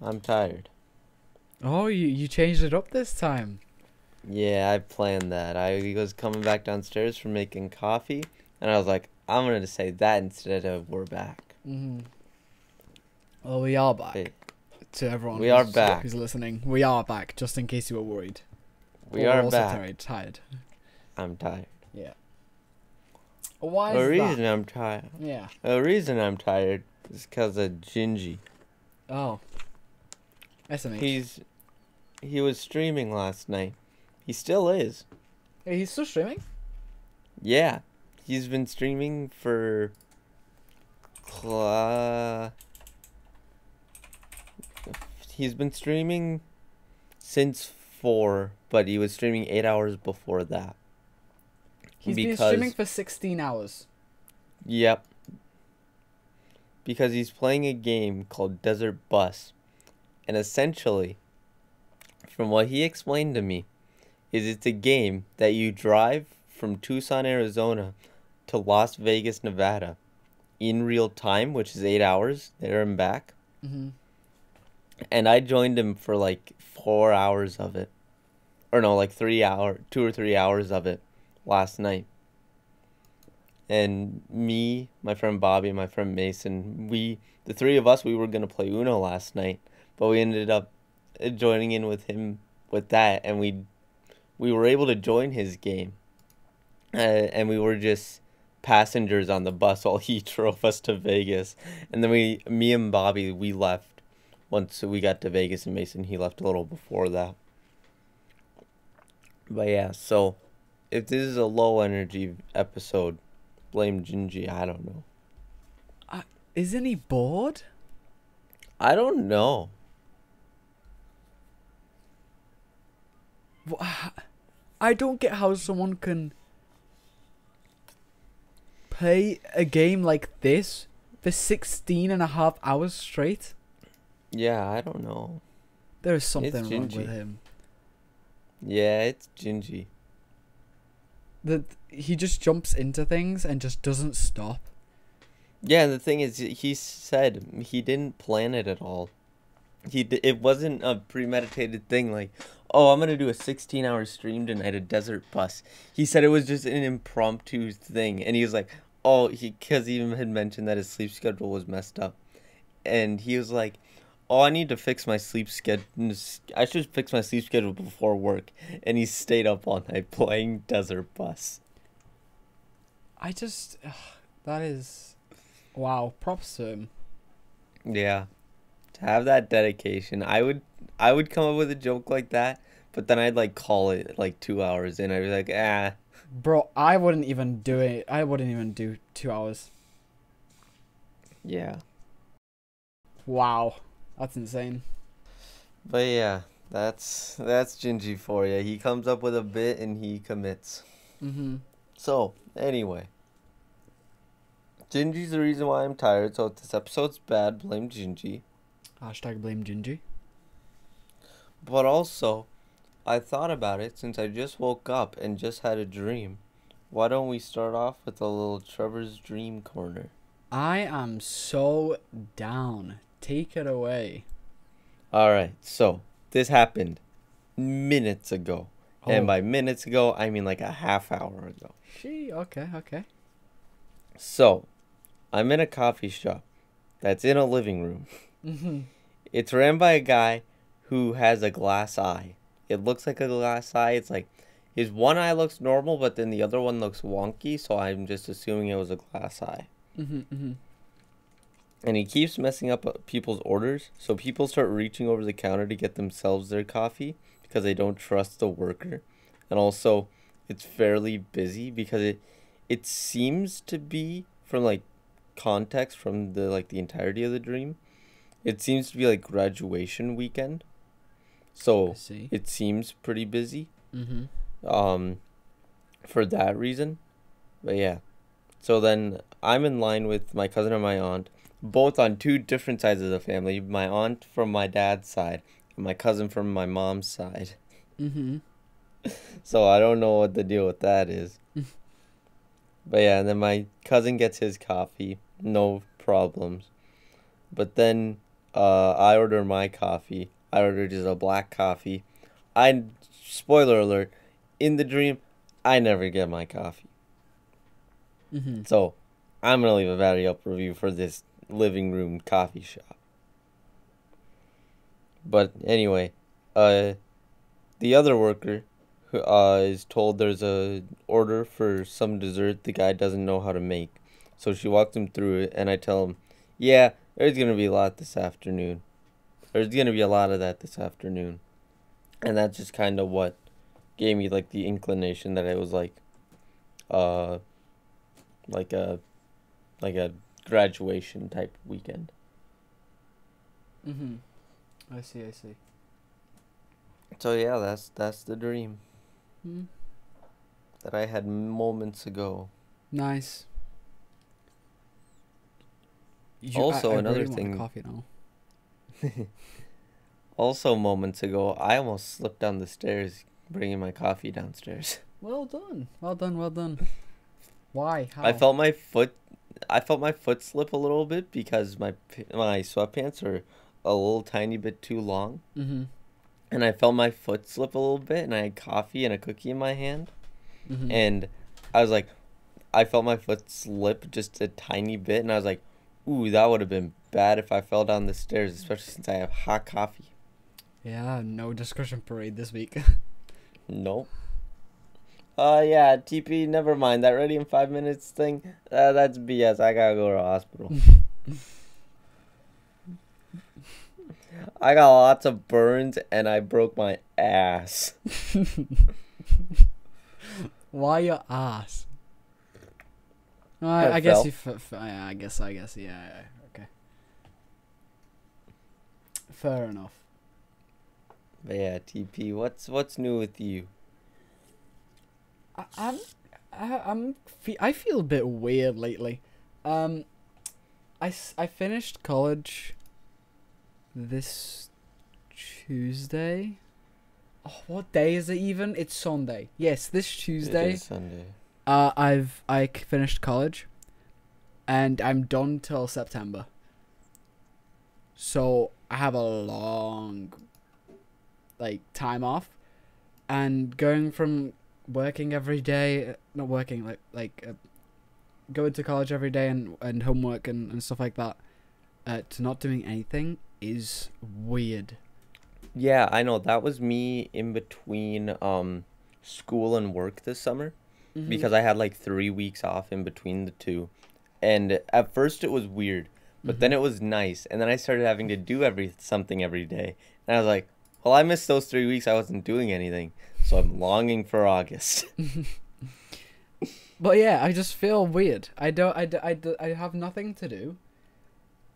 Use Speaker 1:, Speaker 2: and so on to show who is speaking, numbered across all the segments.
Speaker 1: I'm tired.
Speaker 2: Oh, you you changed it up this time.
Speaker 1: Yeah, I planned that. I was coming back downstairs from making coffee, and I was like, I'm gonna say that instead of we're back.
Speaker 2: Mm-hmm. Well, we are back.
Speaker 1: Hey,
Speaker 2: To everyone,
Speaker 1: We are back.
Speaker 2: Who's listening? We are back, just in case you were worried.
Speaker 1: we
Speaker 2: Or
Speaker 1: are
Speaker 2: also
Speaker 1: back.
Speaker 2: Tired. tired.
Speaker 1: I'm tired. Yeah.
Speaker 2: Why
Speaker 1: The reason
Speaker 2: that?
Speaker 1: I'm tired.
Speaker 2: Yeah.
Speaker 1: The reason I'm tired is because of Gingy.
Speaker 2: Oh. SMH.
Speaker 1: He's he was streaming last night. He still is.
Speaker 2: Hey, he's still streaming.
Speaker 1: Yeah, he's been streaming for. Uh, he's been streaming since four, but he was streaming eight hours before that.
Speaker 2: He's been streaming for 16 hours.
Speaker 1: Yep. Because he's playing a game called Desert Bus. And essentially, from what he explained to me, is it's a game that you drive from Tucson, Arizona to Las Vegas, Nevada in real time, which is 8 hours there and back.
Speaker 2: Mm-hmm.
Speaker 1: And I joined him for like 4 hours of it. Or no, like 3 hour 2 or 3 hours of it last night and me, my friend Bobby, and my friend Mason, we the three of us we were gonna play Uno last night, but we ended up joining in with him with that, and we we were able to join his game, uh, and we were just passengers on the bus while he drove us to Vegas, and then we, me and Bobby, we left once we got to Vegas, and Mason he left a little before that. But yeah, so if this is a low energy episode, blame Gingy. I don't know.
Speaker 2: Isn't he bored?
Speaker 1: I don't know.
Speaker 2: I don't get how someone can play a game like this for 16 and a half hours straight.
Speaker 1: Yeah, I don't know.
Speaker 2: There is something wrong with him.
Speaker 1: Yeah, it's Gingy.
Speaker 2: That he just jumps into things and just doesn't stop.
Speaker 1: Yeah, the thing is, he said he didn't plan it at all. He d- it wasn't a premeditated thing like, oh, I'm gonna do a 16 hour stream tonight a Desert Bus. He said it was just an impromptu thing, and he was like, oh, he because he even had mentioned that his sleep schedule was messed up, and he was like, oh, I need to fix my sleep schedule. I should fix my sleep schedule before work, and he stayed up all night playing Desert Bus.
Speaker 2: I just. ugh, that is. Wow, props to him.
Speaker 1: Yeah. To have that dedication, I would I would come up with a joke like that, but then I'd like call it like two hours in. I'd be like, ah,
Speaker 2: Bro, I wouldn't even do it. I wouldn't even do two hours.
Speaker 1: yeah.
Speaker 2: Wow. That's insane.
Speaker 1: But yeah, that's that's Gingy for you. He comes up with a bit and he commits.
Speaker 2: Mm-hmm.
Speaker 1: So anyway, Gingy's the reason why I'm tired. So if this episode's bad, blame Gingy.
Speaker 2: Hashtag blame Gingy.
Speaker 1: But also, I thought about it since I just woke up and just had a dream. Why don't we start off with a little Trevor's Dream Corner?
Speaker 2: I am so down. Take it away.
Speaker 1: All right, so this happened minutes ago. And
Speaker 2: Oh.
Speaker 1: by minutes ago, I mean like a half hour ago.
Speaker 2: She okay, okay.
Speaker 1: So, I'm in a coffee shop that's in a living room.
Speaker 2: Mm-hmm.
Speaker 1: It's ran by a guy who has a glass eye. It looks like a glass eye. It's like his one eye looks normal, but then the other one looks wonky, so I'm just assuming it was a glass eye.
Speaker 2: Mm-hmm. Mm-hmm.
Speaker 1: And he keeps messing up uh, people's orders, so people start reaching over the counter to get themselves their coffee because they don't trust the worker. And also, it's fairly busy because it it seems to be from like context from the like the entirety of the dream. It seems to be like graduation weekend. So it seems pretty busy
Speaker 2: Mm-hmm.
Speaker 1: um for that reason but yeah so then i'm in line with my cousin and my aunt both on two different sides of the family my aunt from my dad's side and my cousin from my mom's side
Speaker 2: Mm-hmm.
Speaker 1: so i don't know what the deal with that is but yeah and then my cousin gets his coffee no problems but then Uh, I order my coffee. I order just a black coffee. I spoiler alert, in the dream, I never get my coffee.
Speaker 2: Mm-hmm.
Speaker 1: So, I'm gonna leave a very up review for this living room coffee shop. But anyway, uh, the other worker, uh, is told there's a order for some dessert the guy doesn't know how to make, so she walks him through it, and I tell him, yeah, there's gonna be a lot this afternoon. There's gonna be a lot of that this afternoon, and that's just kind of what gave me like the inclination that it was like, uh, like a, like a graduation type weekend.
Speaker 2: Mm-hmm. I see. I see.
Speaker 1: So yeah, that's that's the dream
Speaker 2: Mm.
Speaker 1: that I had moments ago.
Speaker 2: Nice. You-
Speaker 1: Also,
Speaker 2: I, I
Speaker 1: another
Speaker 2: really want
Speaker 1: thing-
Speaker 2: coffee now.
Speaker 1: Also, moments ago, I almost slipped down the stairs bringing my coffee downstairs.
Speaker 2: Well done. Well done. Well done. Why? How?
Speaker 1: I felt my foot, I felt my foot slip a little bit because my my sweatpants are a little tiny bit too long,
Speaker 2: Mm-hmm.
Speaker 1: and I felt my foot slip a little bit, and I had coffee and a cookie in my hand,
Speaker 2: Mm-hmm.
Speaker 1: and I was like, I felt my foot slip just a tiny bit, and I was like, ooh, that would have been bad if I fell down the stairs, especially since I have hot coffee.
Speaker 2: yeah. No discussion parade this week.
Speaker 1: Nope. Uh, yeah, TP, never mind. That ready in five minutes thing, uh, that's BS. I gotta go to the hospital. I got lots of burns and I broke my ass.
Speaker 2: Why your ass? No,
Speaker 1: I
Speaker 2: I, I guess you. F- f- yeah, I guess. I guess. Yeah. yeah okay. Fair enough.
Speaker 1: But yeah, TP, what's what's new with you?
Speaker 2: I, I'm. I, I'm. Fe- I feel a bit weird lately. Um, I, I finished college. This Tuesday. Oh, what day is it even? It's Sunday. Yes, this Tuesday.
Speaker 1: is Sunday.
Speaker 2: Uh, I've I finished college, and I'm done till September. So I have a long, like time off, and going from working every day, not working like like, uh, going to college every day and and homework and and stuff like that, uh, to not doing anything is weird.
Speaker 1: Yeah, I know. That was me in between um school and work this summer.
Speaker 2: Mm-hmm.
Speaker 1: because I had like three weeks off in between the two. And at first it was weird, but then
Speaker 2: Mhm.
Speaker 1: it was nice. And then I started having to do every something every day. And I was like, well, I missed those three weeks. I wasn't doing anything. So I'm longing for August.
Speaker 2: But yeah, I just feel weird. I don't. I, I, I have nothing to do.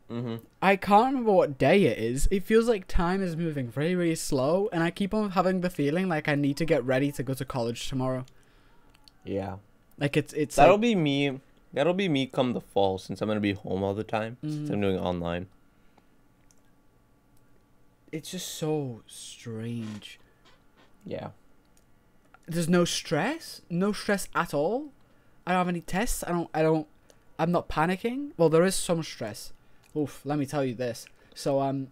Speaker 1: hmm
Speaker 2: I can't remember what day it is. It feels like time is moving very, very slow, and I keep on having the feeling like I need to get ready to go to college tomorrow.
Speaker 1: Yeah.
Speaker 2: Like it's it's
Speaker 1: That'll
Speaker 2: like,
Speaker 1: be me. That'll be me come the fall since I'm going to be home all the time. Since
Speaker 2: Mhm.
Speaker 1: I'm doing online.
Speaker 2: it's just so strange.
Speaker 1: Yeah.
Speaker 2: There's no stress, no stress at all. I don't have any tests. I don't. I don't. I'm not panicking. Well, there is some stress. Oof. Let me tell you this. So um,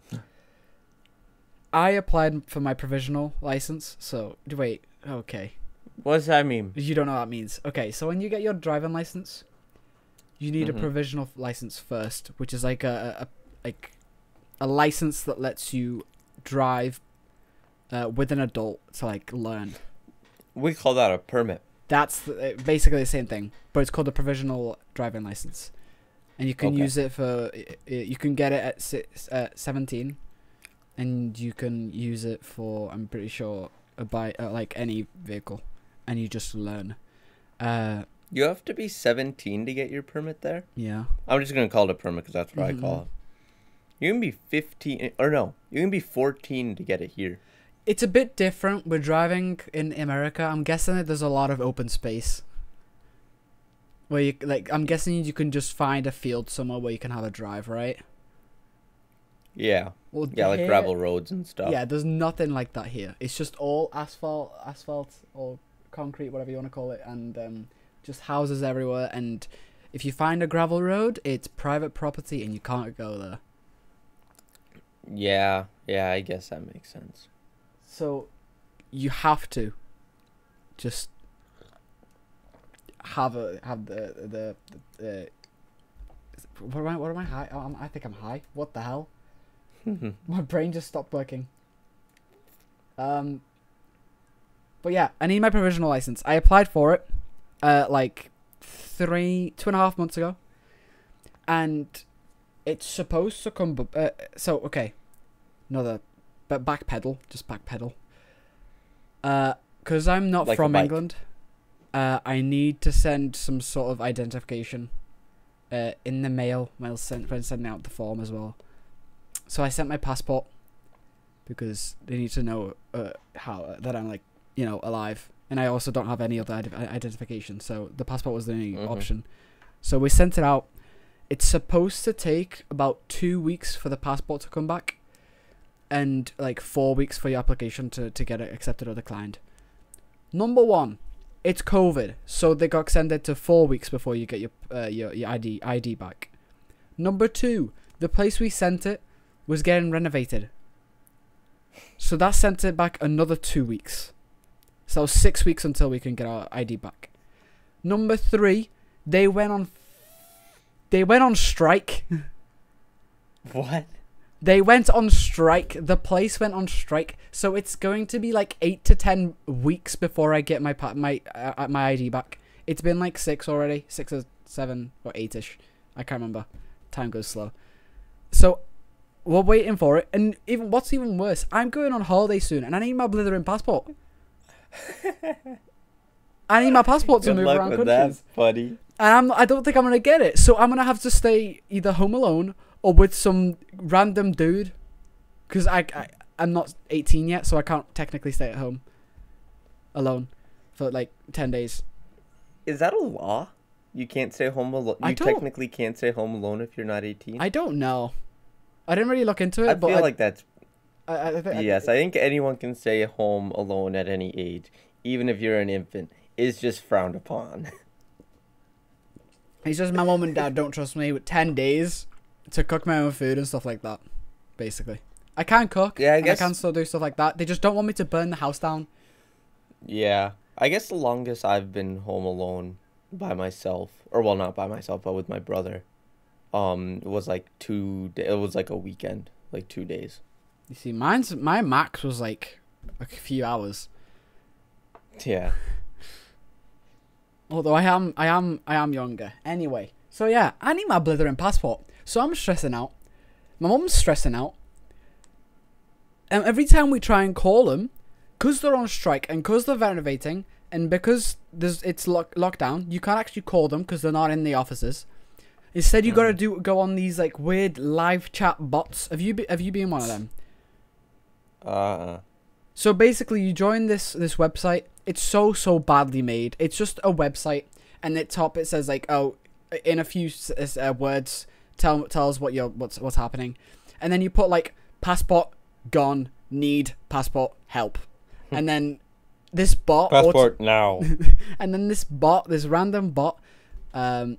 Speaker 2: I applied for my provisional license. So wait. Okay.
Speaker 1: What does that mean?
Speaker 2: You don't know what that means. Okay, so when you get your driving license, you need
Speaker 1: Mhm.
Speaker 2: a provisional license first, which is like a, a, a like a license that lets you drive uh, with an adult to like learn.
Speaker 1: We call that a permit.
Speaker 2: That's the, uh, basically the same thing, but it's called a provisional driving license, and you can
Speaker 1: Okay.
Speaker 2: use it for uh, you can get it at six, uh, seventeen, and you can use it for I'm pretty sure a buy uh, like any vehicle, and you just learn. Uh,
Speaker 1: You have to be 17 to get your permit there.
Speaker 2: yeah.
Speaker 1: I'm just gonna call it a permit because that's what
Speaker 2: Mhm.
Speaker 1: I call it. You can be 15 or no, you can be 14 to get it here.
Speaker 2: It's a bit different. We're driving in America. I'm guessing that there's a lot of open space. Where you like, I'm guessing you can just find a field somewhere where you can have a drive, right?
Speaker 1: Yeah,
Speaker 2: Well,
Speaker 1: yeah, like
Speaker 2: here-
Speaker 1: gravel roads and stuff.
Speaker 2: Yeah, there's nothing like that here. It's just all asphalt, asphalt or concrete, whatever you want to call it, and um, just houses everywhere. And if you find a gravel road, it's private property and you can't go there.
Speaker 1: Yeah, yeah, I guess that makes sense.
Speaker 2: So you have to just have a have the the, the, the what am I what am I high? Oh, I'm, I think I'm high. What the hell? My brain just stopped working. Um but yeah, I need my provisional license. I applied for it uh like three two and a half months ago. And it's supposed to come uh, so okay. Another but backpedal, just backpedal. Uh, because I'm not
Speaker 1: Like
Speaker 2: from. England, uh, I need to send some sort of identification, uh, in the mail while send when sending out the form as well. So I sent my passport, because they need to know uh how that I'm like you know alive, and I also don't have any other ide- identification. So the passport was the only
Speaker 1: Mhm.
Speaker 2: option. So we sent it out. It's supposed to take about two weeks for the passport to come back and like four weeks for your application to, to get it accepted or declined. Number one, it's COVID, so they got extended to four weeks before you get your uh, your your ID ID back. Number two, the place we sent it was getting renovated, so that sent it back another two weeks. So six weeks until we can get our ID back. Number three, they went on. They went on strike.
Speaker 1: What?
Speaker 2: They went on strike. The place went on strike, so it's going to be like eight to ten weeks before I get my my uh, my ID back. It's been like six already, six or seven or eight-ish. I can't remember. Time goes slow. So we're waiting for it, and even what's even worse, I'm going on holiday soon, and I need my blithering passport. I need my passport to
Speaker 1: Good
Speaker 2: move
Speaker 1: luck
Speaker 2: around
Speaker 1: with
Speaker 2: countries
Speaker 1: that, buddy.
Speaker 2: and I'm, I don't think I'm gonna get it. So I'm gonna have to stay either home alone or with some random dude, because I, I I'm not 18 yet, so I can't technically stay at home alone for like 10 days.
Speaker 1: Is that a law? You can't stay home alone. You technically can't stay home alone if you're not 18.
Speaker 2: I don't know. I didn't really look into it,
Speaker 1: I
Speaker 2: but
Speaker 1: feel
Speaker 2: I,
Speaker 1: like that's
Speaker 2: I, I, I,
Speaker 1: yes. I think anyone can stay home alone at any age, even if you're an infant. Is just frowned upon.
Speaker 2: He says my mom and dad don't trust me with 10 days to cook my own food and stuff like that. Basically, I can cook.
Speaker 1: Yeah, I guess-
Speaker 2: I can still do stuff like that. They just don't want me to burn the house down.
Speaker 1: yeah, I guess the longest I've been home alone by myself, or well, not by myself, but with my brother, um, it was like two. It was like a weekend, like two days.
Speaker 2: You see, mine's my max was like a few hours.
Speaker 1: Yeah.
Speaker 2: Although I am, I am, I am younger. Anyway, so yeah, I need my blithering passport. So I'm stressing out. My mum's stressing out. And every time we try and call them, because they're on strike and because they're renovating and because there's it's lock, lockdown, you can't actually call them because they're not in the offices. Instead, you got to
Speaker 1: Mhm.
Speaker 2: do go on these like weird live chat bots. Have you be, have you been one of them?
Speaker 1: Uh.
Speaker 2: So basically, you join this this website. It's so so badly made. It's just a website, and at top it says like, oh, in a few uh, words, tell tell us what you're what's what's happening, and then you put like passport gone, need passport help, and then this bot
Speaker 1: Passport now.
Speaker 2: and then this bot, this random bot, um,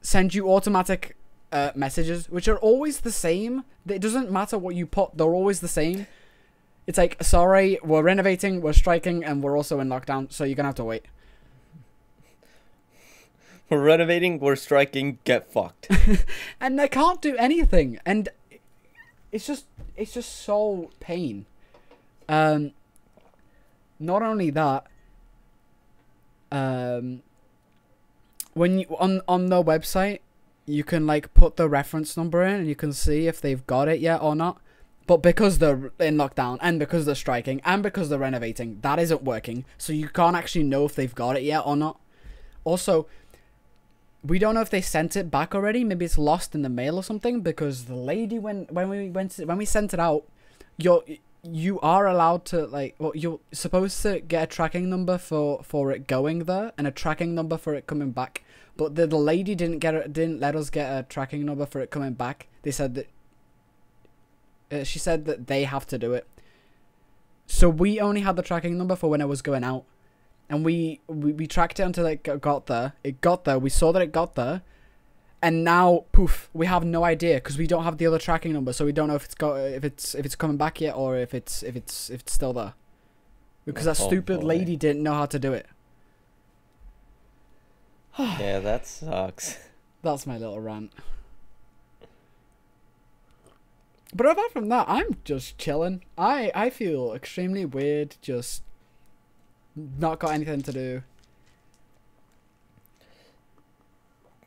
Speaker 2: sends you automatic uh, messages, which are always the same. It doesn't matter what you put; they're always the same. It's like, sorry, we're renovating, we're striking, and we're also in lockdown, so you're gonna have to wait.
Speaker 1: We're renovating. We're striking. Get fucked.
Speaker 2: and they can't do anything, and it's just, it's just so pain. Um, not only that, um, when you on on the website, you can like put the reference number in, and you can see if they've got it yet or not. But because they're in lockdown, and because they're striking, and because they're renovating, that isn't working. So you can't actually know if they've got it yet or not. Also, we don't know if they sent it back already. Maybe it's lost in the mail or something. Because the lady when when we went to, when we sent it out, you're you are allowed to like well you're supposed to get a tracking number for for it going there and a tracking number for it coming back. But the, the lady didn't get it didn't let us get a tracking number for it coming back. They said that uh, she said that they have to do it. So we only had the tracking number for when I was going out and we, we we tracked it until it got there. It got there. We saw that it got there, and now poof, we have no idea because we don't have the other tracking number, so we don't know if it's got if it's if it's coming back yet or if it's if it's if it's still there. Because that
Speaker 1: Oh,
Speaker 2: stupid
Speaker 1: boy.
Speaker 2: lady didn't know how to do it.
Speaker 1: Yeah, that sucks.
Speaker 2: That's my little rant. But apart from that, I'm just chilling. I I feel extremely weird, just not got anything to do.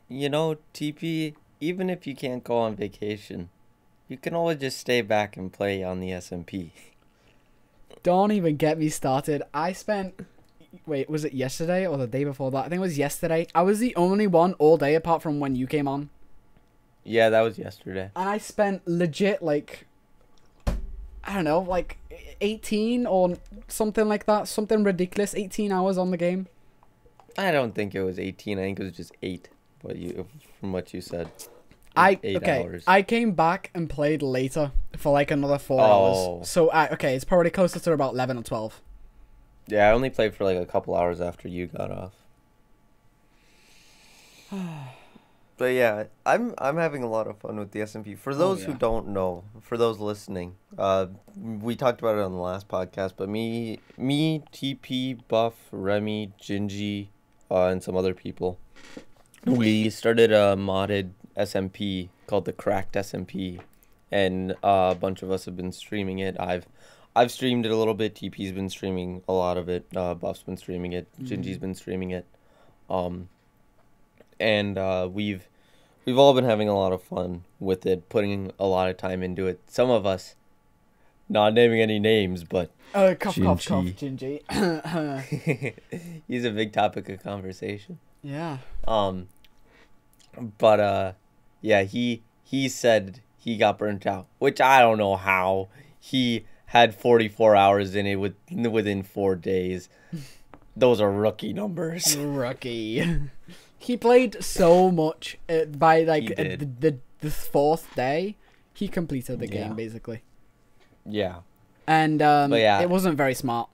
Speaker 1: You know, TP, even if you can't go on vacation, you can always just stay back and play on the SMP.
Speaker 2: Don't even get me started. I spent wait, was it yesterday or the day before that? I think it was yesterday. I was the only one all day apart from when you came on.
Speaker 1: Yeah, that was yesterday.
Speaker 2: And I spent legit like I don't know, like 18 or something like that, something ridiculous, 18 hours on the game.
Speaker 1: I don't think it was 18. I think it was just 8. But you from what you said.
Speaker 2: I okay.
Speaker 1: hours.
Speaker 2: I came back and played later for like another 4
Speaker 1: Oh.
Speaker 2: hours. So I okay, it's probably closer to about 11 or 12.
Speaker 1: Yeah, I only played for like a couple hours after you got off. but yeah, I'm I'm having a lot of fun with the SMP. For those who
Speaker 2: yeah.
Speaker 1: don't know, for those listening, uh, we talked about it on the last podcast. But me, me, TP, Buff, Remy, Gingy, uh, and some other people, we started a modded SMP called the Cracked SMP, and uh, a bunch of us have been streaming it. I've I've streamed it a little bit. TP's been streaming a lot of it. Uh, Buff's been streaming it. Gingy's
Speaker 2: Mhm.
Speaker 1: been streaming it. Um, and uh, we've we've all been having a lot of fun with it, putting a lot of time into it. Some of us, not naming any names, but
Speaker 2: Uh, cough, cough, cough,
Speaker 1: Gingy.
Speaker 2: Gingy.
Speaker 1: he's a big topic of conversation.
Speaker 2: yeah.
Speaker 1: Um, but uh, yeah, he he said he got burnt out, which I don't know how. He had 44 hours in it with within four days. Those are rookie numbers.
Speaker 2: Rookie. he played so much uh, by like uh, the, the the fourth day. He completed the
Speaker 1: Yeah.
Speaker 2: game basically,
Speaker 1: Yeah,
Speaker 2: and um,
Speaker 1: yeah.
Speaker 2: it wasn't very smart.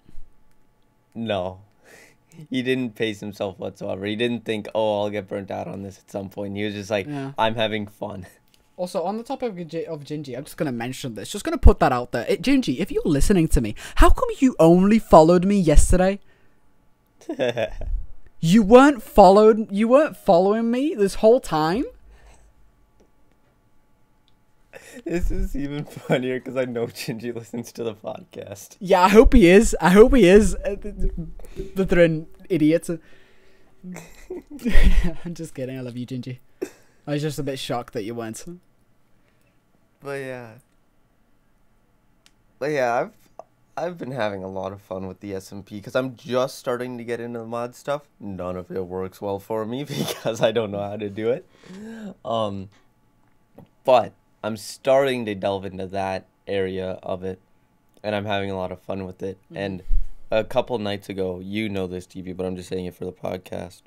Speaker 1: no, he didn't pace himself whatsoever. He didn't think, "Oh, I'll get burnt out on this at some point." He was just like,
Speaker 2: Yeah.
Speaker 1: "I'm having fun."
Speaker 2: Also, on the topic of, of Gingy, I'm just gonna mention this. Just gonna put that out there. It, Gingy, if you're listening to me, how come you only followed me yesterday? You weren't followed. You weren't following me this whole time.
Speaker 1: this is even funnier because I know Gingy listens to the podcast.
Speaker 2: Yeah, I hope he is. I hope he is. Uh, th- th- That they're an idiot. I'm just kidding. I love you, Gingy. I was just a bit shocked that you weren't.
Speaker 1: But yeah. But yeah, I've I've been having a lot of fun with the SMP because I'm just starting to get into the mod stuff. None of it works well for me because I don't know how to do it. Um but I'm starting to delve into that area of it and I'm having a lot of fun with it.
Speaker 2: Mhm.
Speaker 1: And a couple nights ago, you know this TP, but I'm just saying it for the podcast.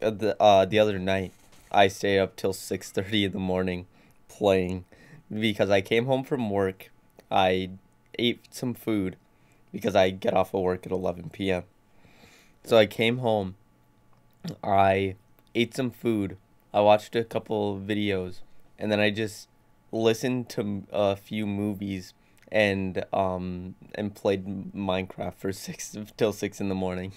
Speaker 1: Uh, the uh the other night, I stayed up till 6:30 in the morning playing because I came home from work. I ate some food because I get off of work at 11 p.m. So I came home. I ate some food. I watched a couple videos and then I just listened to a few movies and um and played Minecraft for 6 till 6 in the morning.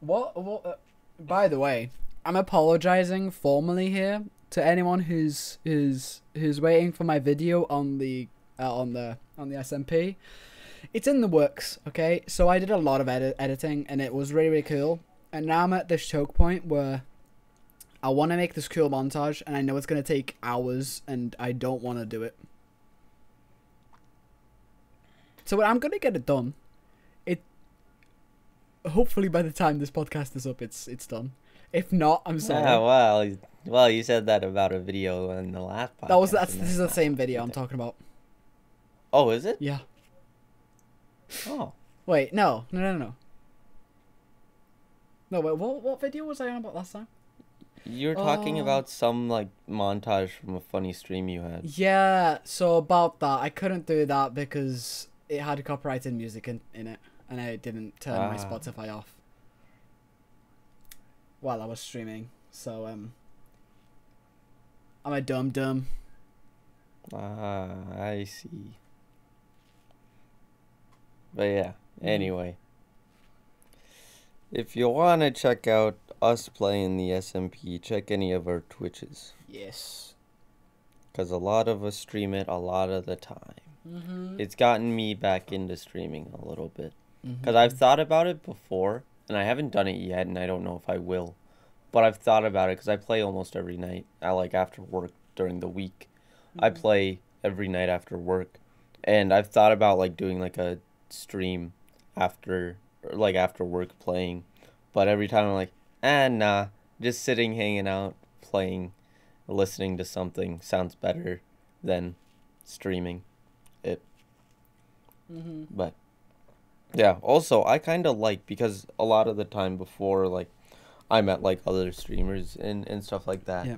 Speaker 2: What? What? Uh, by the way, I'm apologizing formally here to anyone who's who's who's waiting for my video on the uh, on the on the SMP. It's in the works, okay? So I did a lot of edit- editing, and it was really really cool. And now I'm at this choke point where I want to make this cool montage, and I know it's gonna take hours, and I don't want to do it. So I'm gonna get it done. It hopefully by the time this podcast is up, it's it's done. If not, I'm sorry.
Speaker 1: Yeah, well, well, you said that about a video in the last podcast.
Speaker 2: that was that's this is the same video I'm talking about.
Speaker 1: Oh, is it?
Speaker 2: Yeah.
Speaker 1: Oh.
Speaker 2: Wait, no, no, no, no. No, wait. What what video was I on about last time?
Speaker 1: You're talking
Speaker 2: Oh.
Speaker 1: about some like montage from a funny stream you had.
Speaker 2: Yeah. So about that, I couldn't do that because it had copyrighted music in in it, and I didn't turn my
Speaker 1: Ah.
Speaker 2: Spotify off while I was streaming. So um. I'm a dumb dumb.
Speaker 1: Ah, I see. But yeah, anyway. If you want to check out us playing the SMP, check any of our Twitches.
Speaker 2: Yes.
Speaker 1: Because a lot of us stream it a lot of the time.
Speaker 2: Mm-hmm.
Speaker 1: It's gotten me back into streaming a little bit.
Speaker 2: Mm-hmm.
Speaker 1: Because I've thought about it before, and I haven't done it yet, and I don't know if I will. But I've thought about it because I play almost every night. I like after work during the week. I
Speaker 2: Mm-hmm.
Speaker 1: play every night after work, and I've thought about like doing like a stream after like after work playing, but every time I'm like, ah nah, just sitting hanging out playing, listening to something sounds better than streaming it.
Speaker 2: Mm-hmm.
Speaker 1: But yeah, also I kind of like because a lot of the time before like I met like other streamers and and stuff like that.
Speaker 2: Yeah.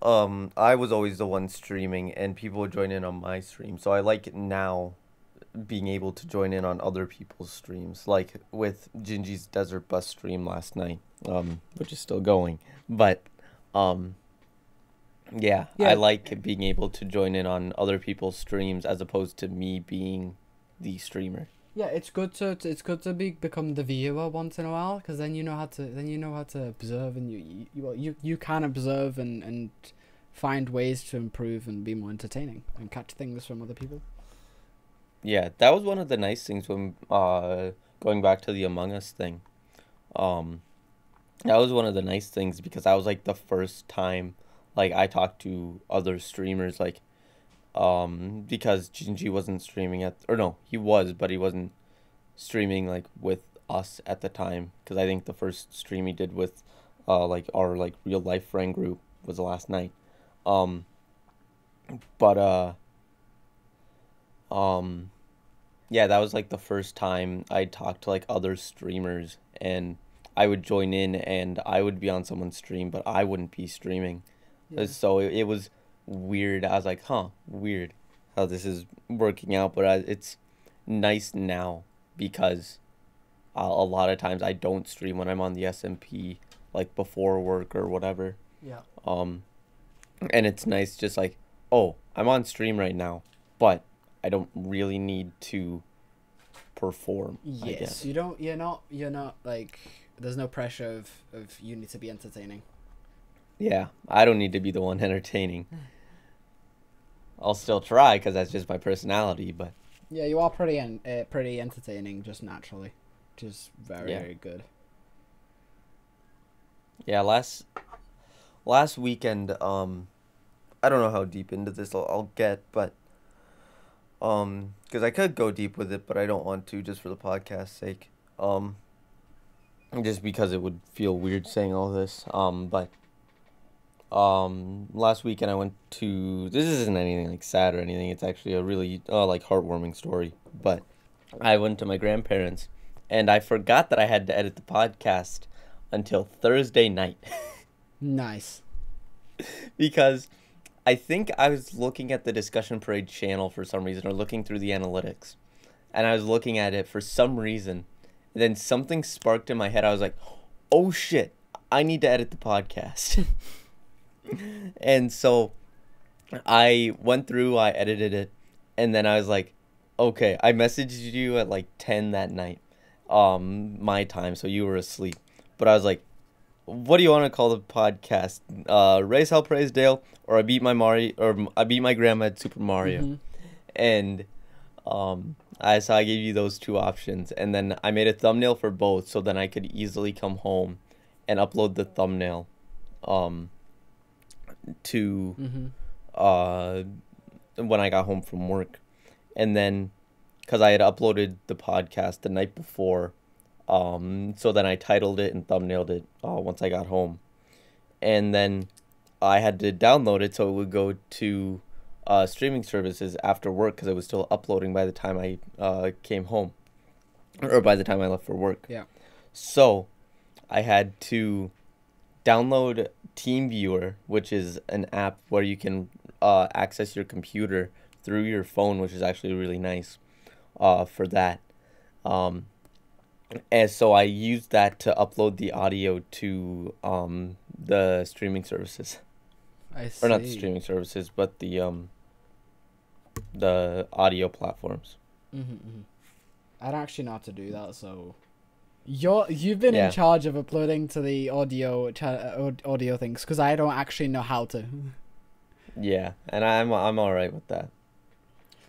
Speaker 1: Um, I was always the one streaming, and people would join in on my stream. So I like it now being able to join in on other people's streams, like with Gingy's Desert Bus stream last night, um, which is still going. But, um, yeah,
Speaker 2: Yeah.
Speaker 1: I like being able to join in on other people's streams as opposed to me being the streamer.
Speaker 2: Yeah, it's good to it's good to be become the viewer once in a while because then you know how to then you know how to observe and you you you, well, you, you can observe and and find ways to improve and be more entertaining and catch things from other people.
Speaker 1: Yeah, that was one of the nice things when uh going back to the Among Us thing. Um that was one of the nice things because that was like the first time like I talked to other streamers like um because Gingy wasn't streaming at or no, he was, but he wasn't streaming like with us at the time because I think the first stream he did with uh like our like real life friend group was last night. Um but uh um yeah that was like the first time i talked to like other streamers and i would join in and i would be on someone's stream but i wouldn't be streaming. Uh, so it, it was weird. I was like huh weird how this is working out but I, it's nice now because uh, a lot of times i don't stream when i'm on the smp like before work or whatever.
Speaker 2: Yeah.
Speaker 1: um, and it's nice just like, oh, I'm on stream right now, but I don't really need to perform.
Speaker 2: Yes, you don't. You're not. You're not like. There's no pressure of of you need to be entertaining.
Speaker 1: Yeah, I don't need to be the one entertaining. I'll still try because that's just my personality, but
Speaker 2: Yeah, you are pretty en- uh, pretty entertaining just naturally, which is very
Speaker 1: Yeah.
Speaker 2: very good.
Speaker 1: yeah, last last weekend, um, I don't know how deep into this I'll, I'll get, but um, because I could go deep with it, but I don't want to just for the podcast's sake. Um, just because it would feel weird saying all this. Um, but um, last weekend I went to. This isn't anything like sad or anything. It's actually a really uh, like heartwarming story. But I went to my grandparents, and I forgot that I had to edit the podcast until Thursday night.
Speaker 2: Nice.
Speaker 1: because I think I was looking at the discussion parade channel for some reason or looking through the analytics and I was looking at it for some reason and then something sparked in my head. I was like oh shit. I need to edit the podcast. And so I went through I edited it and then I was like okay I messaged you at like 10 that night um my time so you were asleep. But I was like what do you want to call the podcast? Uh, Race Hell Praise Dale, or I beat my Mario, or I beat my grandma at Super Mario,
Speaker 2: Mhm.
Speaker 1: and um, I so I gave you those two options, and then I made a thumbnail for both, so then I could easily come home and upload the thumbnail, um, to
Speaker 2: Mhm.
Speaker 1: uh, when I got home from work, and then because I had uploaded the podcast the night before, um, so then I titled it and thumbnailed it uh, once I got home, and then I had to download it so it would go to uh, streaming services after work because I was still uploading by the time I uh, came home, or by the time I left for work.
Speaker 2: Yeah.
Speaker 1: So, I had to download TeamViewer, which is an app where you can uh, access your computer through your phone, which is actually really nice uh, for that. Um, and so I used that to upload the audio to um, the streaming services.
Speaker 2: I see.
Speaker 1: or not the streaming services, but the um the audio platforms.
Speaker 2: Mm-hmm, hmm I don't actually know how to do that, so you're you've been
Speaker 1: Yeah.
Speaker 2: in charge of uploading to the audio cha- uh, audio things because I don't actually know how to.
Speaker 1: Yeah, and I'm I'm all right with that.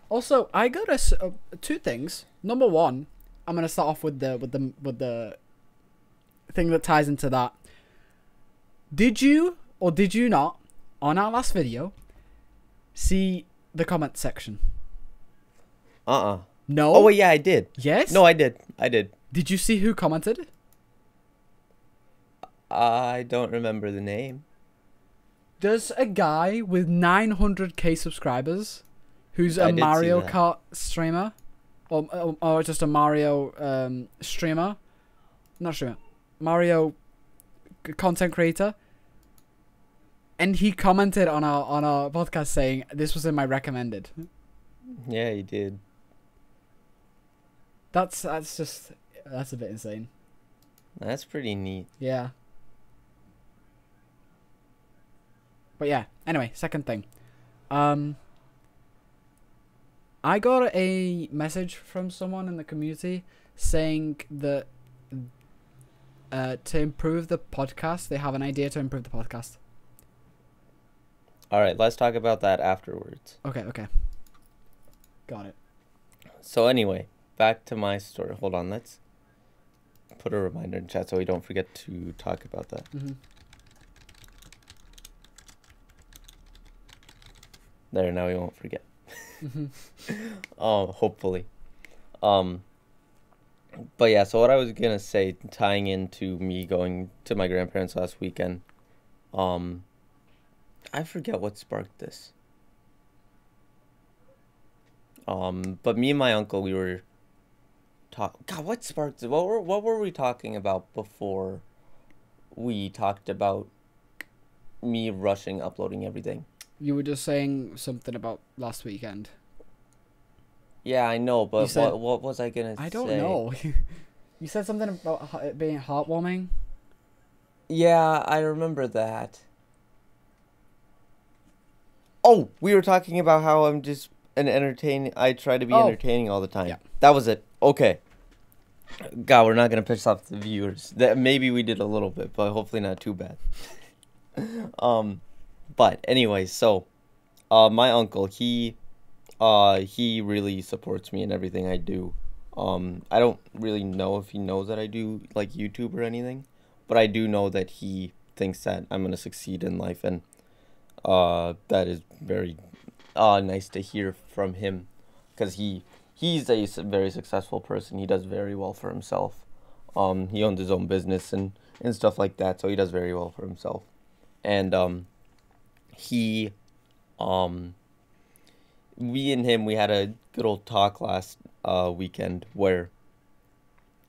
Speaker 2: Also, I got a uh, two things. Number one, I'm gonna start off with the with the with the thing that ties into that. Did you or did you not on our last video see the comment section?
Speaker 1: Uh uh
Speaker 2: No.
Speaker 1: Oh wait, yeah, I did.
Speaker 2: Yes.
Speaker 1: No, I did. I did.
Speaker 2: Did you see who commented?
Speaker 1: I don't remember the name.
Speaker 2: There's a guy with 900k subscribers who's a Mario. Kart streamer, or, or or just a Mario um, streamer, not streamer, Mario content creator. And he commented on our on our podcast saying this was in my recommended.
Speaker 1: Yeah, he did.
Speaker 2: That's that's just that's a bit insane.
Speaker 1: That's pretty neat.
Speaker 2: Yeah. But yeah, anyway, second thing. Um I got a message from someone in the community saying that uh to improve the podcast, they have an idea to improve the podcast.
Speaker 1: All right, let's talk about that afterwards.
Speaker 2: Okay, okay. Got it.
Speaker 1: So anyway, back to my story. Hold on, let's put a reminder in chat so we don't forget to talk about that.
Speaker 2: hmm
Speaker 1: There, now we won't forget. Um, hopefully. Um, but yeah, so what I was gonna say, tying into me going to my grandparents last weekend, um, I forget what sparked this. Um, but me and my uncle, we were talk. God, what sparked? What were what were we talking about before? We talked about me rushing uploading everything.
Speaker 2: You were just saying something about last weekend.
Speaker 1: Yeah, I know, but
Speaker 2: said-
Speaker 1: what what was I gonna say?
Speaker 2: I don't
Speaker 1: say?
Speaker 2: know. you said something about it being heartwarming.
Speaker 1: Yeah, I remember that. Oh, we were talking about how I'm just an entertain. I try to be
Speaker 2: Oh.
Speaker 1: entertaining all the time.
Speaker 2: Yeah.
Speaker 1: That was it. Okay. God, we're not gonna piss off the viewers. That maybe we did a little bit, but hopefully not too bad. um, but anyway, so, uh, my uncle he, uh, he really supports me in everything I do. Um, I don't really know if he knows that I do like YouTube or anything but I do know that he thinks that I'm gonna succeed in life, and uh, that is very uh, nice to hear from him, because he he's a very successful person. He does very well for himself. Um, he owns his own business and and stuff like that, so he does very well for himself, and um, he, um, we and him we had a good old talk last uh weekend where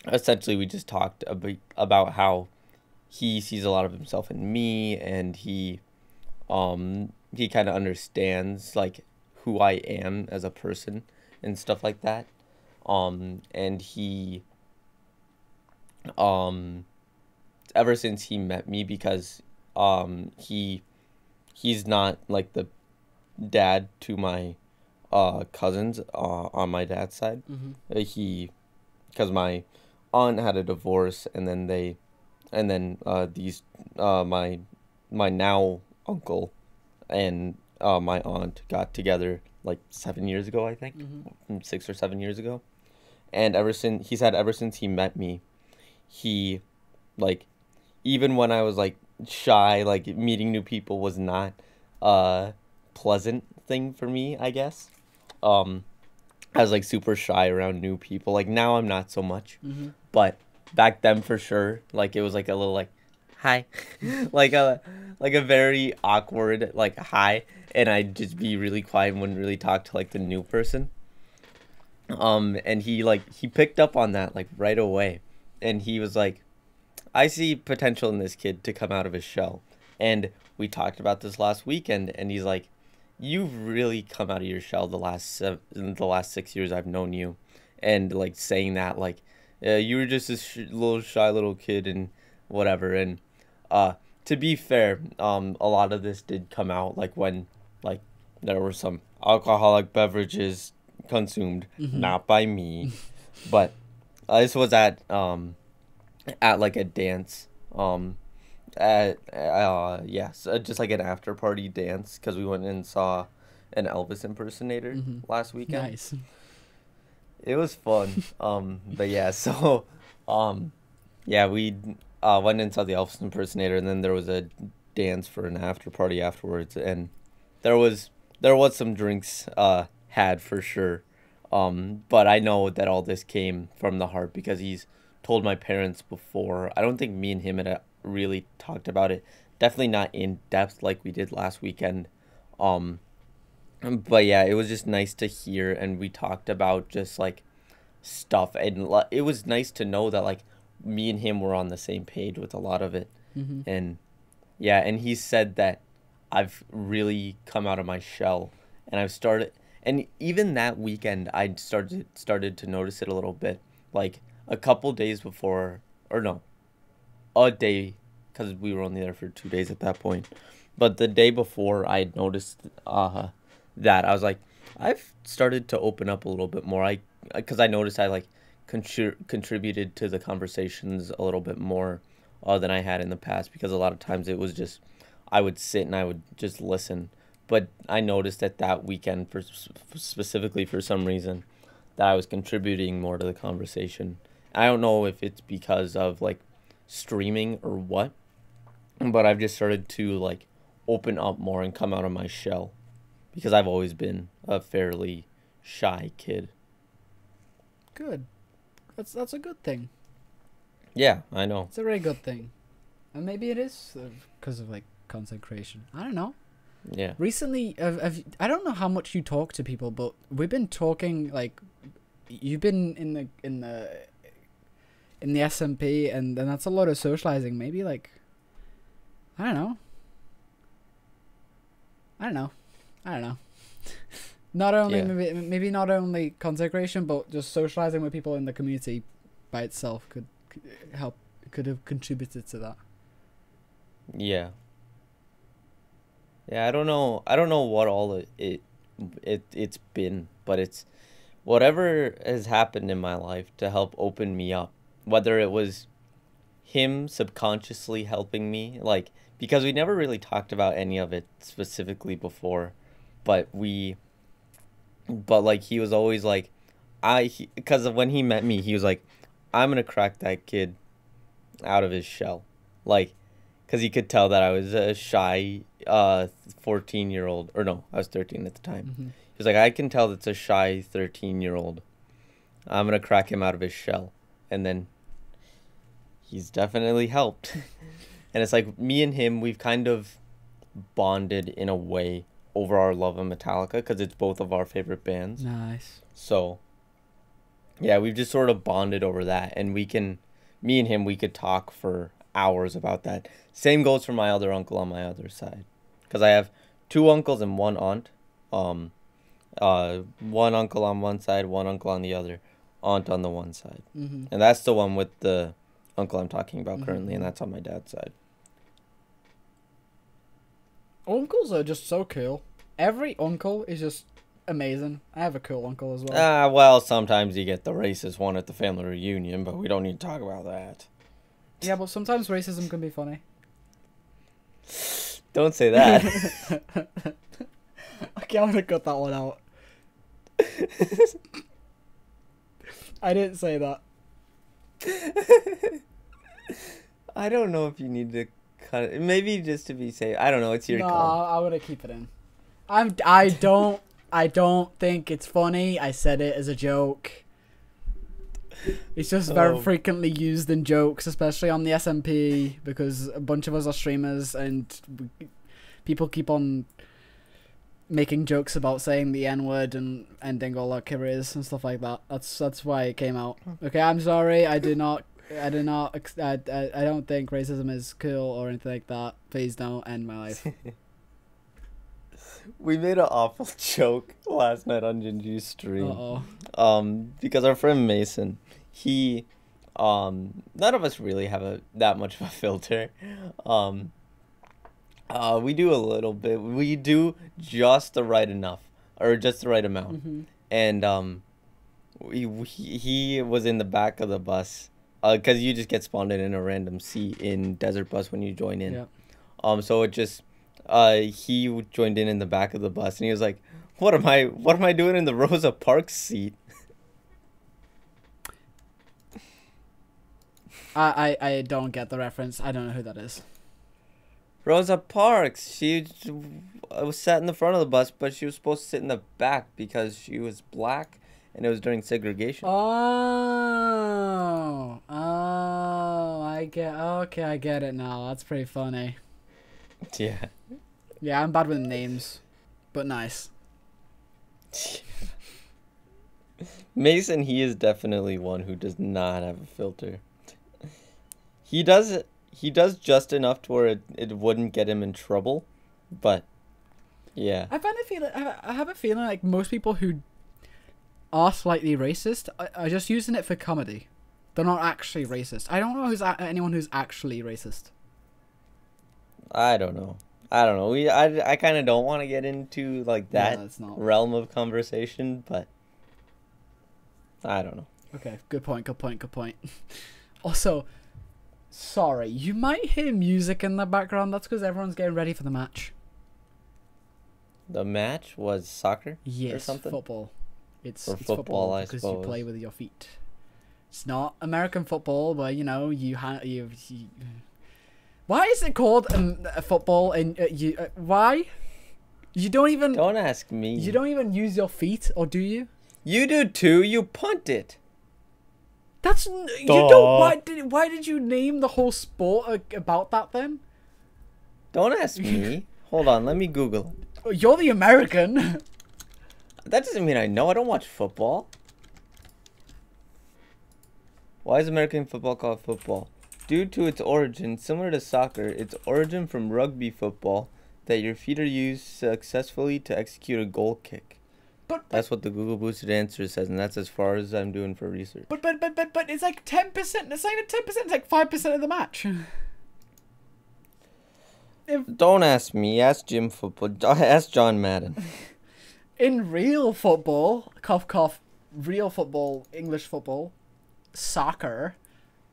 Speaker 1: essentially we just talked about about how he sees a lot of himself in me and he um he kind of understands like who I am as a person and stuff like that. Um and he um ever since he met me because um he he's not like the dad to my uh cousins uh on my dad's side
Speaker 2: Mm-hmm.
Speaker 1: uh, he because my aunt had a divorce and then they and then uh these uh my my now uncle and uh my aunt got together like seven years ago i think
Speaker 2: Mm-hmm.
Speaker 1: mm, six or seven years ago and ever since he said ever since he met me he like even when i was like shy like meeting new people was not a pleasant thing for me i guess um I was like super shy around new people. Like now I'm not so much,
Speaker 2: Mm-hmm.
Speaker 1: but back then for sure, like it was like a little like hi. like a like a very awkward like hi and I'd just be really quiet and wouldn't really talk to like the new person. Um and he like he picked up on that like right away. And he was like I see potential in this kid to come out of his shell. And we talked about this last weekend and he's like you've really come out of your shell the last seven, the last six years I've known you, and like saying that like, uh, you were just this sh- little shy little kid and whatever, and uh, to be fair, um, a lot of this did come out like when like there were some alcoholic beverages consumed,
Speaker 2: Mhm.
Speaker 1: not by me, but uh, this was at um at like a dance um at uh yes uh, just like an after party dance because we went and saw an Elvis impersonator
Speaker 2: Mhm.
Speaker 1: last weekend.
Speaker 2: Nice.
Speaker 1: It was fun. um, but yeah, so um, yeah, we uh went and saw the Elvis impersonator, and then there was a dance for an after party afterwards, and there was there was some drinks uh had for sure. Um, but I know that all this came from the heart because he's told my parents before. I don't think me and him had uh, really talked about it. Definitely not in depth like we did last weekend. Um, but yeah, it was just nice to hear, and we talked about just like stuff, and it was nice to know that like me and him were on the same page with a lot of it,
Speaker 2: hmm
Speaker 1: and yeah, and he said that I've really come out of my shell, and I've started, and even that weekend I started started to notice it a little bit, like a couple days before, or no, a day, because we were only there for two days at that point, but the day before I had noticed, uh, that I was like, I've started to open up a little bit more. I because I noticed I like contri- contributed to the conversations a little bit more uh, than I had in the past because a lot of times it was just I would sit and I would just listen. But I noticed that that weekend, for specifically for some reason, that I was contributing more to the conversation. I don't know if it's because of like streaming or what, but I've just started to like open up more and come out of my shell because I've always been a fairly shy kid.
Speaker 2: Good. That's that's a good thing.
Speaker 1: Yeah, I know.
Speaker 2: It's a very good thing. And maybe it is because of like content creation. I don't know.
Speaker 1: Yeah.
Speaker 2: Recently, have, have, I don't know how much you talk to people, but we've been talking like you've been in the in the in the SMP, and then that's a lot of socializing. Maybe like I don't know. I don't know. I don't know. not only
Speaker 1: Yeah.
Speaker 2: maybe maybe not only content creation, but just socializing with people in the community by itself could, could help could have contributed to that.
Speaker 1: Yeah. Yeah, I don't know. I don't know what all it it, it it's been, but it's whatever has happened in my life to help open me up. Whether it was him subconsciously helping me, like because we never really talked about any of it specifically before, but we but like he was always like I because of when he met me, he was like I'm going to crack that kid out of his shell. Like because he could tell that I was a shy uh 14 year old or no I was 13 at the time
Speaker 2: Mm-hmm.
Speaker 1: he was like I can tell that's a shy 13 year old I'm gonna crack him out of his shell and then he's definitely helped. And it's like me and him we've kind of bonded in a way over our love of Metallica because it's both of our favorite bands.
Speaker 2: Nice.
Speaker 1: so yeah we've just sort of bonded over that and we can me and him we could talk for hours about that. Same goes for my other uncle on my other side because i have two uncles and one aunt. Um uh one uncle on one side one uncle on the other aunt on the one side
Speaker 2: Mm-hmm.
Speaker 1: and that's the one with the uncle i'm talking about currently and that's on my dad's side
Speaker 2: Uncles are just so cool. Every uncle is just amazing. I have a cool uncle as well.
Speaker 1: ah well sometimes you get the racist one at the family reunion but we don't need to talk about that
Speaker 2: yeah, but sometimes racism can be funny.
Speaker 1: don't say that
Speaker 2: okay, I'm gonna cut that one out. I didn't say that.
Speaker 1: I don't know if you need to cut it. Maybe just to be safe. I don't know. It's your
Speaker 2: no,
Speaker 1: call.
Speaker 2: I'm gonna keep it in. I'm. I don't. I don't think it's funny. I said it as a joke. It's just very
Speaker 1: Oh.
Speaker 2: frequently used in jokes, especially on the SMP, because a bunch of us are streamers and we, people keep on making jokes about saying the N word and ending all our careers and stuff like that. That's that's why it came out. Okay, I'm sorry. I do not. I do not. I, I, I don't think racism is cool or anything like that. Please don't end my life.
Speaker 1: We made an awful joke last night on Gingy's stream.
Speaker 2: oh.
Speaker 1: Um, because our friend Mason, he, um, none of us really have a that much of a filter. Um, Uh, we do a little bit. We do just the right enough, or just the right amount.
Speaker 2: Mm-hmm.
Speaker 1: And um, we, we he was in the back of the bus, uh, cause you just get spawned in a random seat in Desert Bus when you join in.
Speaker 2: Yeah.
Speaker 1: Um, so it just, uh, he joined in in the back of the bus, and he was like, "What am I? What am I doing in the Rosa Parks seat?"
Speaker 2: I, I I don't get the reference. I don't know who that is.
Speaker 1: Rosa Parks. She was sat in the front of the bus, but she was supposed to sit in the back because she was black, and it was during segregation.
Speaker 2: Oh, oh, I get. Okay, I get it now. That's pretty funny.
Speaker 1: Yeah.
Speaker 2: Yeah, I'm bad with names, but nice.
Speaker 1: Mason, he is definitely one who does not have a filter. He does he does just enough to where it, it wouldn't get him in trouble, but yeah.
Speaker 2: I find a feeling. I have a feeling like most people who are slightly racist are, are just using it for comedy. They're not actually racist. I don't know who's a- anyone who's actually racist.
Speaker 1: I don't know. I don't know. We I, I kind of don't want to get into like that
Speaker 2: No, not.
Speaker 1: realm of conversation, but I don't know.
Speaker 2: Okay, good point. Good point. Good point. also, sorry, you might hear music in the background. That's because everyone's getting ready for the match.
Speaker 1: The match was soccer.
Speaker 2: Yes,
Speaker 1: something?
Speaker 2: football. It's, it's
Speaker 1: football, I
Speaker 2: because you play with your feet. It's not American football where you know you ha- you, you Why is it called um, a football and uh, you uh, why? You don't even
Speaker 1: Don't ask me.
Speaker 2: you don't even use your feet or do you?
Speaker 1: You do too. You punt it.
Speaker 2: That's n- you
Speaker 1: Duh.
Speaker 2: don't why did why did you name the whole sport about that then?
Speaker 1: Don't ask me. Hold on. Let me Google. it.
Speaker 2: You're the American.
Speaker 1: That doesn't mean I know. I don't watch football. Why is American football called football? Due to its origin, similar to soccer, its origin from rugby football, that your feet are used successfully to execute a goal kick.
Speaker 2: But but
Speaker 1: That's what the Google boosted answer says, and that's as far as I'm doing for research.
Speaker 2: but but but but, but it's like ten percent. It's not even ten percent. It's like five percent of the match. If
Speaker 1: Don't ask me. Ask Jim football. Ask John Madden.
Speaker 2: in real football, cough cough, real football, English football, soccer,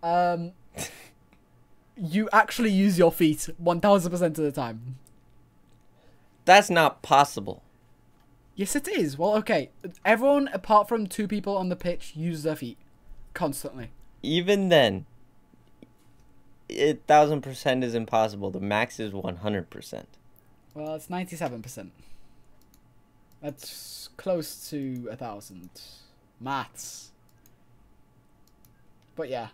Speaker 2: um, you actually use your feet one thousand percent of the time.
Speaker 1: That's not possible.
Speaker 2: Yes, it is. Well, okay. Everyone apart from two people on the pitch use their feet constantly.
Speaker 1: Even then, it thousand percent is impossible. The max is one hundred percent.
Speaker 2: Well, it's ninety-seven percent. That's close to a thousand. Maths. But yeah,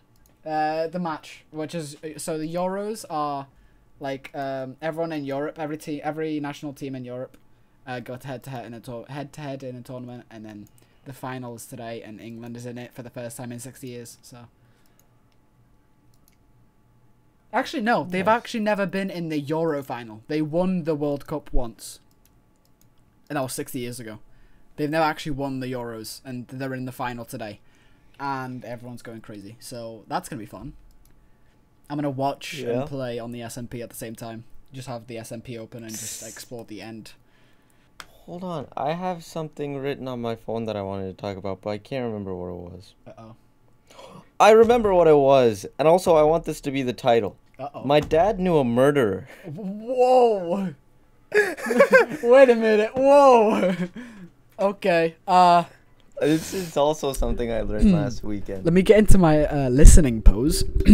Speaker 2: uh, the match, which is so the Euros are like um, everyone in Europe, every team, every national team in Europe, uh, got head to head in a tour- head to head in a tournament, and then the finals today, and England is in it for the first time in sixty years. So. Actually, no. They've
Speaker 1: Nice.
Speaker 2: actually never been in the Euro final. They won the World Cup once, and that was sixty years ago. They've never actually won the Euros, and they're in the final today, and everyone's going crazy. So that's gonna be fun. I'm gonna watch
Speaker 1: Yeah.
Speaker 2: and play on the SMP at the same time. Just have the SMP open and just explore the end.
Speaker 1: Hold on, I have something written on my phone that I wanted to talk about, but I can't remember what it was.
Speaker 2: Uh oh.
Speaker 1: I remember what it was, and also I want this to be the title.
Speaker 2: Uh oh.
Speaker 1: My dad knew a murderer.
Speaker 2: Whoa. Wait a minute. Whoa. okay. Uh.
Speaker 1: This is also something I learned last weekend.
Speaker 2: Let me get into my uh, listening pose.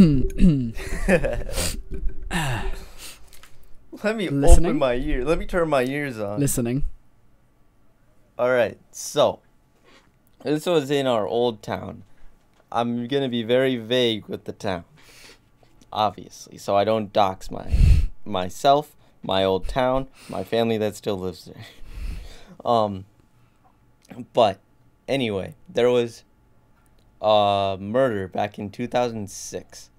Speaker 1: Let me
Speaker 2: Listening?
Speaker 1: open my ear. Let me turn my ears on.
Speaker 2: listening.
Speaker 1: All right, so this was in our old town. I'm gonna be very vague with the town, obviously, so I don't dox my myself, my old town, my family that still lives there. Um, but anyway, there was a murder back in 2006,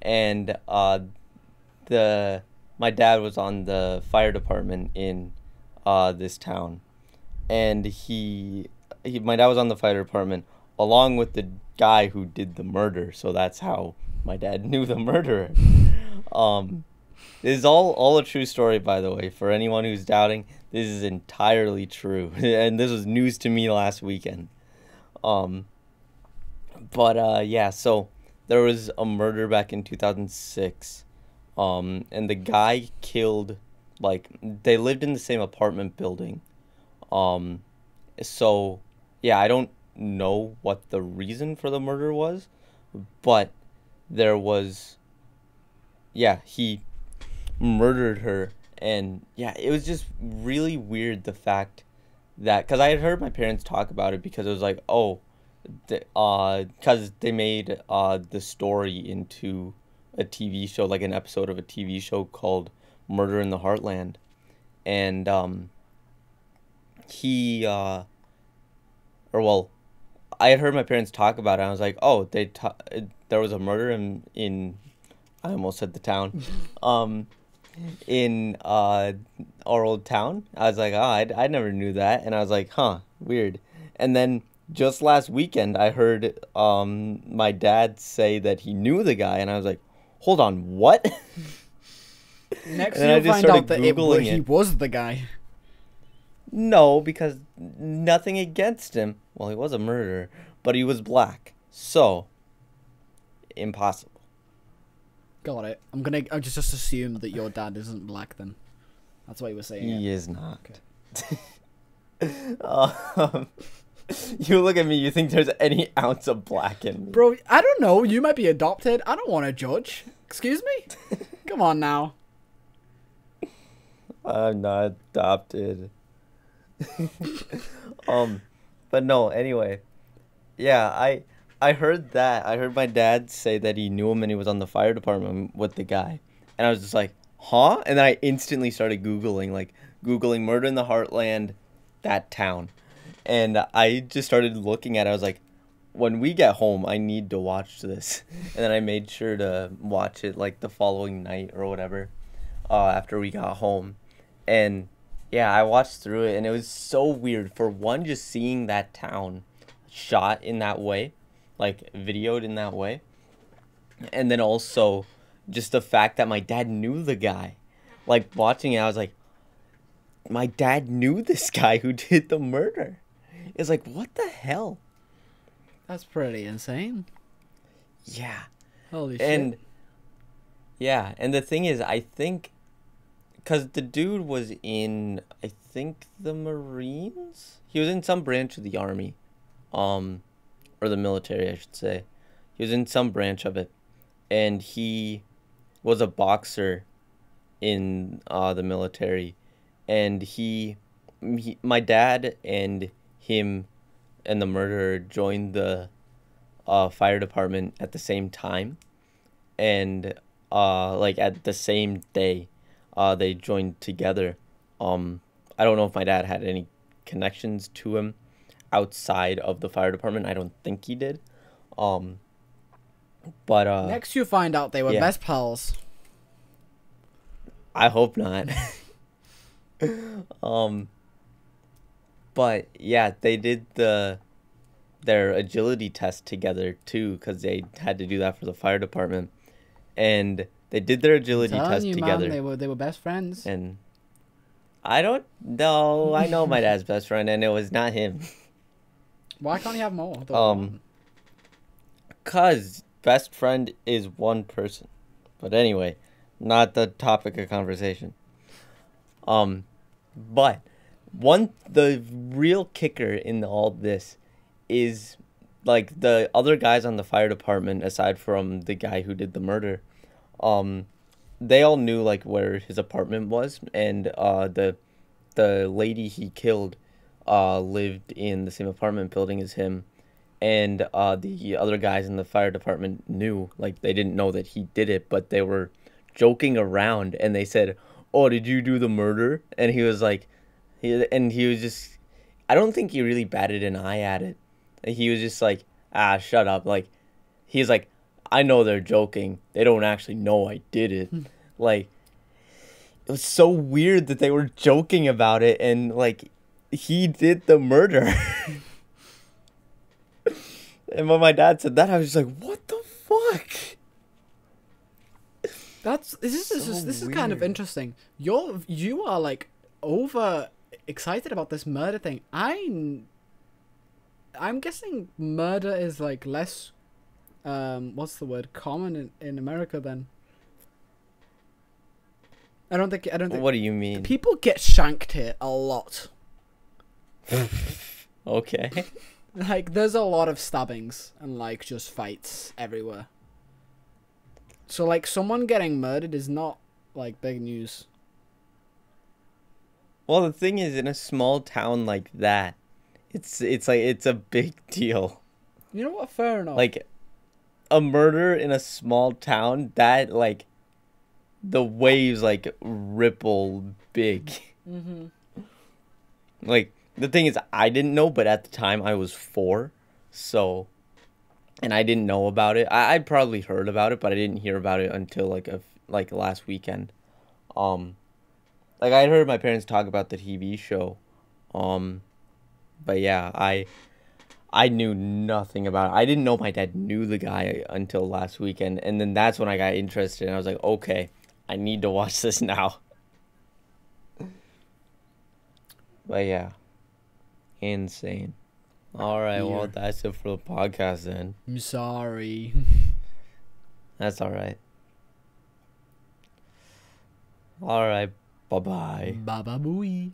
Speaker 1: and uh, the my dad was on the fire department in uh this town and he, he my dad was on the fire department along with the guy who did the murder so that's how my dad knew the murderer um This is all all a true story, by the way. For anyone who's doubting, this is entirely true, and this was news to me last weekend. Um, but uh, yeah, so there was a murder back in two thousand six, um, and the guy killed like they lived in the same apartment building, um, so yeah, I don't know what the reason for the murder was, but there was yeah, he murdered her and yeah, it was just really weird the fact that cuz I had heard my parents talk about it because it was like, "Oh, the, uh they made uh the story into a TV show like an episode of a TV show called Murder in the Heartland." And um he uh or well, I had heard my parents talk about it. I was like, oh, they ta- there was a murder in in I almost said the town, um, in uh our old town. I was like, oh, I I never knew that, and I was like, huh, weird. And then just last weekend, I heard um my dad say that he knew the guy, and I was like, hold on, what?
Speaker 2: Next,
Speaker 1: And I
Speaker 2: you'll find out that it, he was the guy.
Speaker 1: No, because nothing against him. Well, he was a murderer, but he was black. So, impossible.
Speaker 2: Got it. I'm gonna. I just just assume that your dad isn't black. Then, that's what you were saying. yeah.
Speaker 1: He is not. um, you look at me, you think there's any ounce of black in me.
Speaker 2: Bro, I don't know. You might be adopted. I don't want to judge. Excuse me. Come on now.
Speaker 1: I'm not adopted. um, but no, anyway. Yeah, I I heard that. I heard my dad say that he knew him and he was on the fire department with the guy. And I was just like, "Huh?" And then I instantly started googling like googling murder in the heartland that town. And I just started looking at it. I was like, when we get home, I need to watch this. And then I made sure to watch it like the following night or whatever uh, after we got home. And yeah, I watched through it and it was so weird. For one, just seeing that town shot in that way, like videoed in that way. And then also just the fact that my dad knew the guy. Like watching it, I was like, my dad knew this guy who did the murder. It's like, what the hell?
Speaker 2: That's pretty insane.
Speaker 1: Yeah.
Speaker 2: Holy
Speaker 1: and
Speaker 2: shit.
Speaker 1: And yeah and the thing is i think because the dude was in i think the marines? He was in some branch of the army um or the military i should say. He was in some branch of it. And he was a boxer in uh, the military. And he, he my dad and him and the murderer joined the uh, fire department at the same time. And uh like at the same day uh they joined together um i don't know if my dad had any connections to him outside of the fire department i don't think he did um but uh
Speaker 2: Next, you find out they were
Speaker 1: yeah.
Speaker 2: best pals.
Speaker 1: I hope not. um but yeah, they did the their agility test together too cuz they had to do that for the fire department. And they did their agility test
Speaker 2: you,
Speaker 1: together.
Speaker 2: man, they were they were best friends.
Speaker 1: and I don't know. I know my dad's best friend and it was not him.
Speaker 2: Why can't he have more?
Speaker 1: Um. Cuz best friend is one person. But anyway, not the topic of conversation. Um but one the real kicker in all this is like the other guys on the fire department aside from the guy who did the murder um they all knew like where his apartment was and uh the the lady he killed uh lived in the same apartment building as him and uh the other guys in the fire department knew like they didn't know that he did it but they were joking around and they said oh did you do the murder? And he was like he and he was just i don't think he really batted an eye at it. He was just like ah shut up. Like he's like i know they're joking. They don't actually know i did it. Hmm. Like it was so weird that they were joking about it and like he did the murder. And when my dad said that i was just like what the fuck?
Speaker 2: That's this is this
Speaker 1: So
Speaker 2: is this is kind of interesting. You're you are like over excited about this murder thing. I I'm guessing murder is like less um what's the word common in, in America then. I don't think I don't think
Speaker 1: What do you mean?
Speaker 2: people get shanked here a lot.
Speaker 1: Okay.
Speaker 2: Like there's a lot of stabbings and like just fights everywhere. So like someone getting murdered is not like big news.
Speaker 1: Well, the thing is, in a small town like that, it's it's like it's a big deal.
Speaker 2: You know what? Fair enough.
Speaker 1: Like a murder in a small town, that like the waves like ripple big.
Speaker 2: mm-hmm.
Speaker 1: Like the thing is, I didn't know, but at the time I was four, so, and I didn't know about it. I I'd probably heard about it, but I didn't hear about it until like a like last weekend. Um, like I heard my parents talk about the TV show, um, but yeah, I I knew nothing about it. I didn't know my dad knew the guy until last weekend, and then that's when I got interested. And I was like, okay, I need to watch this now. But yeah, insane. All right, well, that's it for the podcast then.
Speaker 2: I'm sorry.
Speaker 1: That's all right. All right, bye bye.
Speaker 2: Bye bye, booey.